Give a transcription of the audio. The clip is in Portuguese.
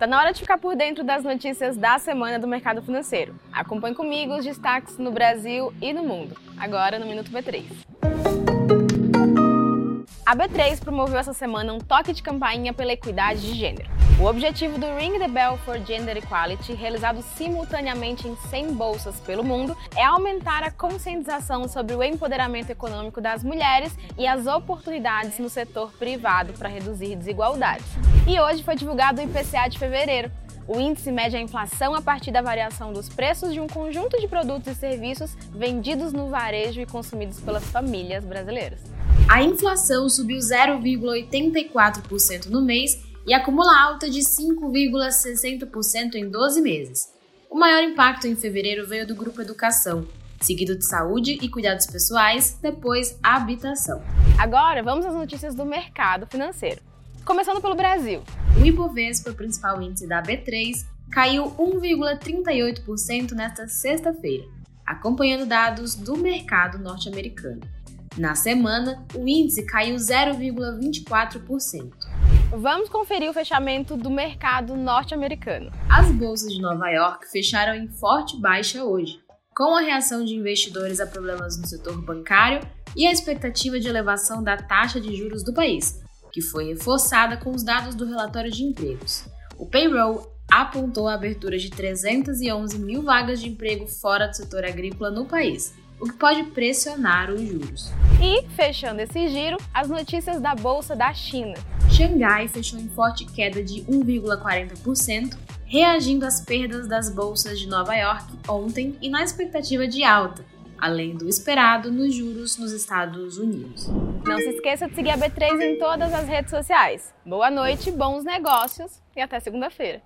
Tá na hora de ficar por dentro das notícias da semana do mercado financeiro. Acompanhe comigo os destaques no Brasil e no mundo. Agora no Minuto B3. A B3 promoveu essa semana um toque de campainha pela equidade de gênero. O objetivo do Ring the Bell for Gender Equality, realizado simultaneamente em 100 bolsas pelo mundo, é aumentar a conscientização sobre o empoderamento econômico das mulheres e as oportunidades no setor privado para reduzir desigualdades. E hoje foi divulgado o IPCA de fevereiro. O índice mede a inflação a partir da variação dos preços de um conjunto de produtos e serviços vendidos no varejo e consumidos pelas famílias brasileiras. A inflação subiu 0,84% no mês e acumula alta de 5,60% em 12 meses. O maior impacto em fevereiro veio do grupo Educação, seguido de saúde e cuidados pessoais, depois habitação. Agora vamos às notícias do mercado financeiro. Começando pelo Brasil. O Ibovespa, principal índice da B3, caiu 1,38% nesta sexta-feira, acompanhando dados do mercado norte-americano. Na semana, o índice caiu 0,24%. Vamos conferir o fechamento do mercado norte-americano. As bolsas de Nova York fecharam em forte baixa hoje, com a reação de investidores a problemas no setor bancário e a expectativa de elevação da taxa de juros do país, que foi reforçada com os dados do relatório de empregos. O payroll apontou a abertura de 311 mil vagas de emprego fora do setor agrícola no país, o que pode pressionar os juros. E, fechando esse giro, as notícias da Bolsa da China. Xangai fechou em forte queda de 1,40%, reagindo às perdas das bolsas de Nova York ontem e na expectativa de alta, além do esperado nos juros nos Estados Unidos. Não se esqueça de seguir a B3 em todas as redes sociais. Boa noite, bons negócios e até segunda-feira.